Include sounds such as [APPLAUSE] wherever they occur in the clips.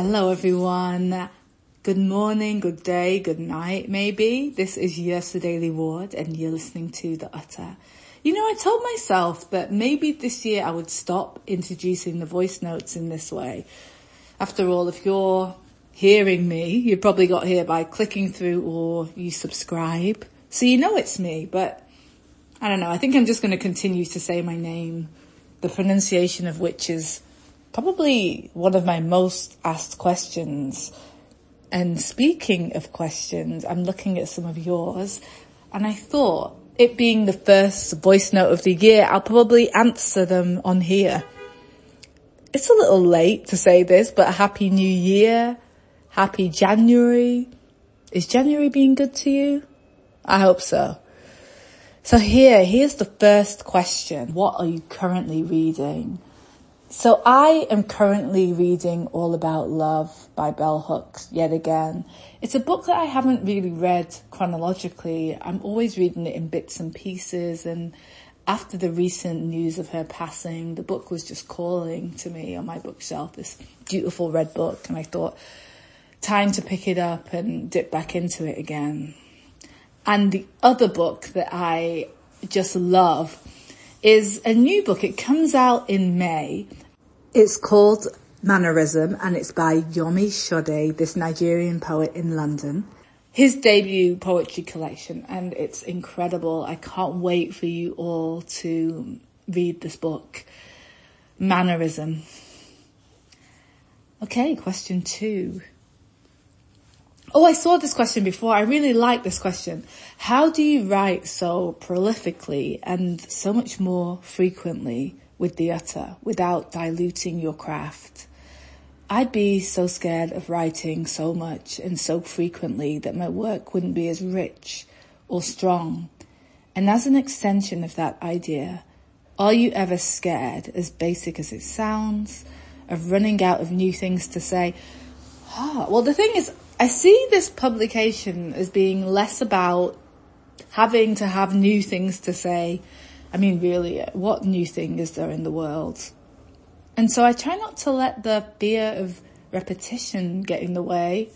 Hello everyone. Good morning, good day, good night maybe. This is Yrsa Daley-Ward and you're listening to The Utter. You know, I told myself that maybe this year I would stop introducing the voice notes in this way. After all, if you're hearing me, you probably got here by clicking through or you subscribe. So you know it's me, but I don't know. I think I'm just going to continue to say my name, the pronunciation of which is probably one of my most asked questions. And speaking of questions, I'm looking at some of yours and I thought it being the first voice note of the year, I'll probably answer them on here. It's a little late to say this, but happy new year. Happy January. Is January being good to you? I hope so. So here, here's the first question. What are you currently reading? So I am currently reading All About Love by Bell Hooks yet again. It's a book that I haven't really read chronologically. I'm always reading it in bits and pieces and after the recent news of her passing, the book was just calling to me on my bookshelf, this beautiful red book and I thought, time to pick it up and dip back into it again. And the other book that I just love is a new book. It comes out in May. It's called Manorism and it's by Yomi Sode, this Nigerian poet in London. His debut poetry collection and it's incredible. I can't wait for you all to read this book. Manorism. Okay, question two. Oh, I saw this question before. I really like this question. How do you write so prolifically and so much more frequently with the utter without diluting your craft? I'd be so scared of writing so much and so frequently that my work wouldn't be as rich or strong. And as an extension of that idea, are you ever scared, as basic as it sounds, of running out of new things to say? Ah, well the thing is, I see this publication as being less about having to have new things to say. I mean, really, uh, what new thing is there in the world? And so I try not to let the fear of repetition get in the way.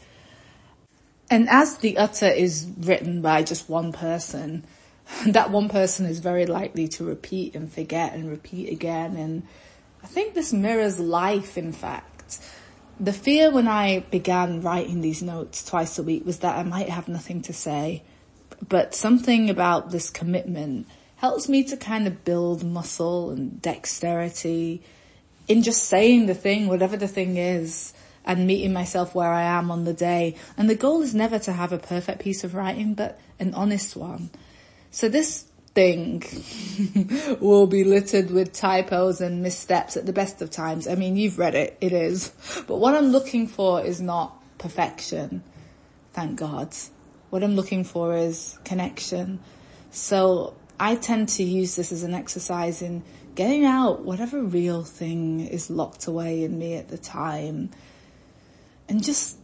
And as the utter is written by just one person, [LAUGHS] that one person is very likely to repeat and forget and repeat again. And I think this mirrors life, in fact the fear when I began writing these notes twice a week was that I might have nothing to say. But something about this commitment helps me to kind of build muscle and dexterity in just saying the thing, whatever the thing is, and meeting myself where I am on the day. And the goal is never to have a perfect piece of writing, but an honest one. So this thing [LAUGHS] will be littered with typos and missteps at the best of times. I mean, you've read it, it is. But what I'm looking for is not perfection, thank God. What I'm looking for is connection. So I tend to use this as an exercise in getting out whatever real thing is locked away in me at the time and just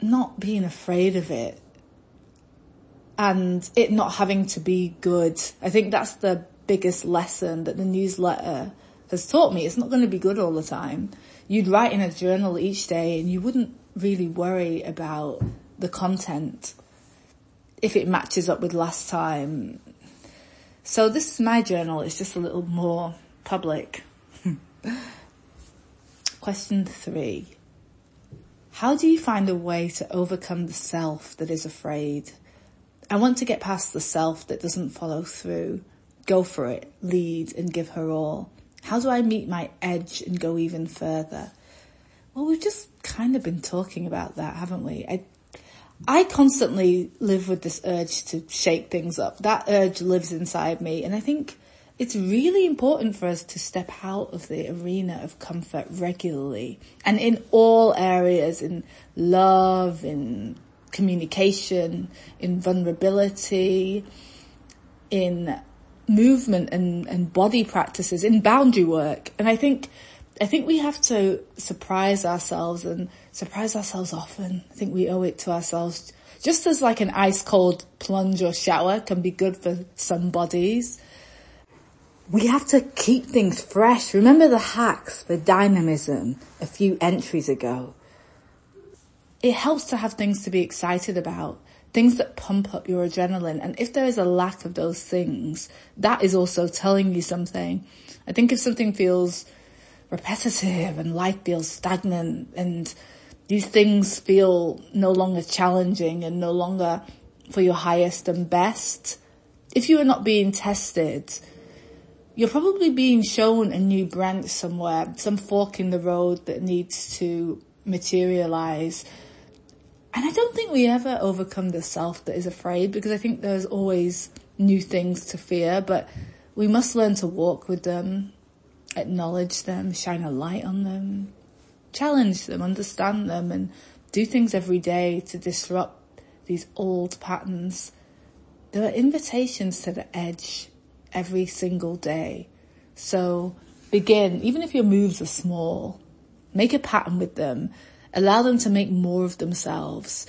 not being afraid of it and it not having to be good. I think that's the biggest lesson that the newsletter has taught me. It's not going to be good all the time. You'd write in a journal each day and you wouldn't really worry about the content if it matches up with last time. So this is my journal. It's just a little more public. [LAUGHS] Question three. How do you find a way to overcome the self that is afraid? I want to get past the self that doesn't follow through. Go for it, lead and give her all. How do I meet my edge and go even further? Well, we've just kind of been talking about that, haven't we? I, I constantly live with this urge to shake things up. That urge lives inside me and I think it's really important for us to step out of the arena of comfort regularly and in all areas, in love, in communication, in vulnerability, in movement and, and body practices, in boundary work. And I think, I think we have to surprise ourselves and surprise ourselves often. I think we owe it to ourselves. Just as like an ice cold plunge or shower can be good for some bodies, we have to keep things fresh. Remember the hacks for dynamism a few entries ago. It helps to have things to be excited about, things that pump up your adrenaline. And if there is a lack of those things, that is also telling you something. I think if something feels repetitive and life feels stagnant and these things feel no longer challenging and no longer for your highest and best, if you are not being tested, you're probably being shown a new branch somewhere, some fork in the road that needs to materialize. And I don't think we ever overcome the self that is afraid because I think there's always new things to fear, but we must learn to walk with them, acknowledge them, shine a light on them, challenge them, understand them and do things every day to disrupt these old patterns. There are invitations to the edge every single day. So begin, even if your moves are small, make a pattern with them, allow them to make more of themselves.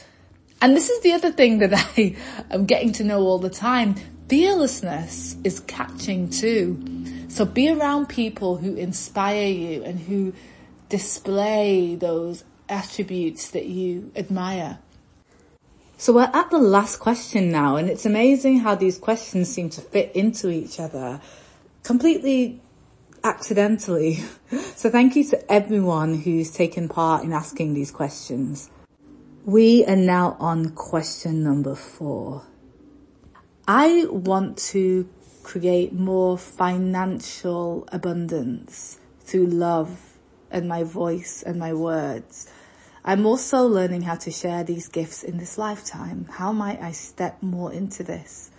And this is the other thing that [LAUGHS] I am getting to know all the time. Fearlessness is catching too. So be around people who inspire you and who display those attributes that you admire. So we're at the last question now and it's amazing how these questions seem to fit into each other completely accidentally. [LAUGHS] So thank you to everyone who's taken part in asking these questions. We are now on question number four. I want to create more financial abundance through love and my voice and my words. I'm also learning how to share these gifts in this lifetime. How might I step more into this?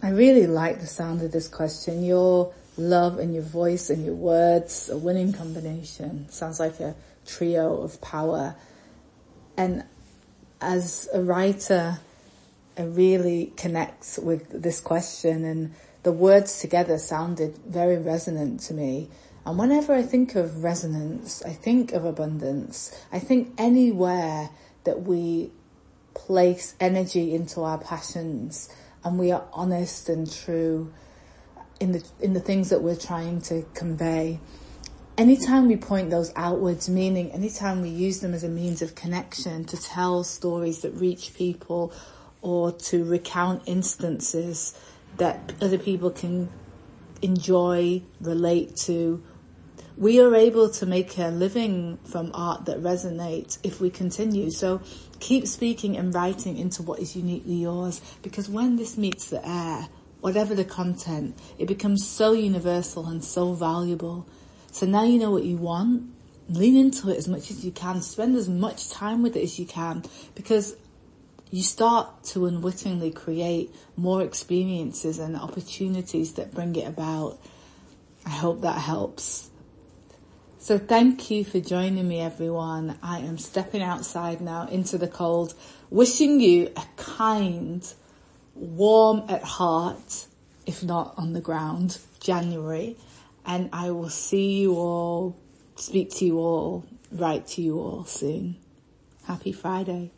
I really like the sound of this question. Your love and your voice and your words, a winning combination. Sounds like a trio of power. And as a writer, I really connect with this question and the words together sounded very resonant to me. And whenever I think of resonance, I think of abundance. I think anywhere that we place energy into our passions and we are honest and true in the, in the things that we're trying to convey. Anytime we point those outwards, meaning anytime we use them as a means of connection to tell stories that reach people or to recount instances that other people can enjoy, relate to, we are able to make a living from art that resonates if we continue. So keep speaking and writing into what is uniquely yours because when this meets the air, whatever the content, it becomes so universal and so valuable. So now you know what you want. Lean into it as much as you can. Spend as much time with it as you can because you start to unwittingly create more experiences and opportunities that bring it about. I hope that helps. So thank you for joining me everyone. I am stepping outside now into the cold, wishing you a kind, warm at heart, if not on the ground, January. And I will see you all, speak to you all, write to you all soon. Happy Friday.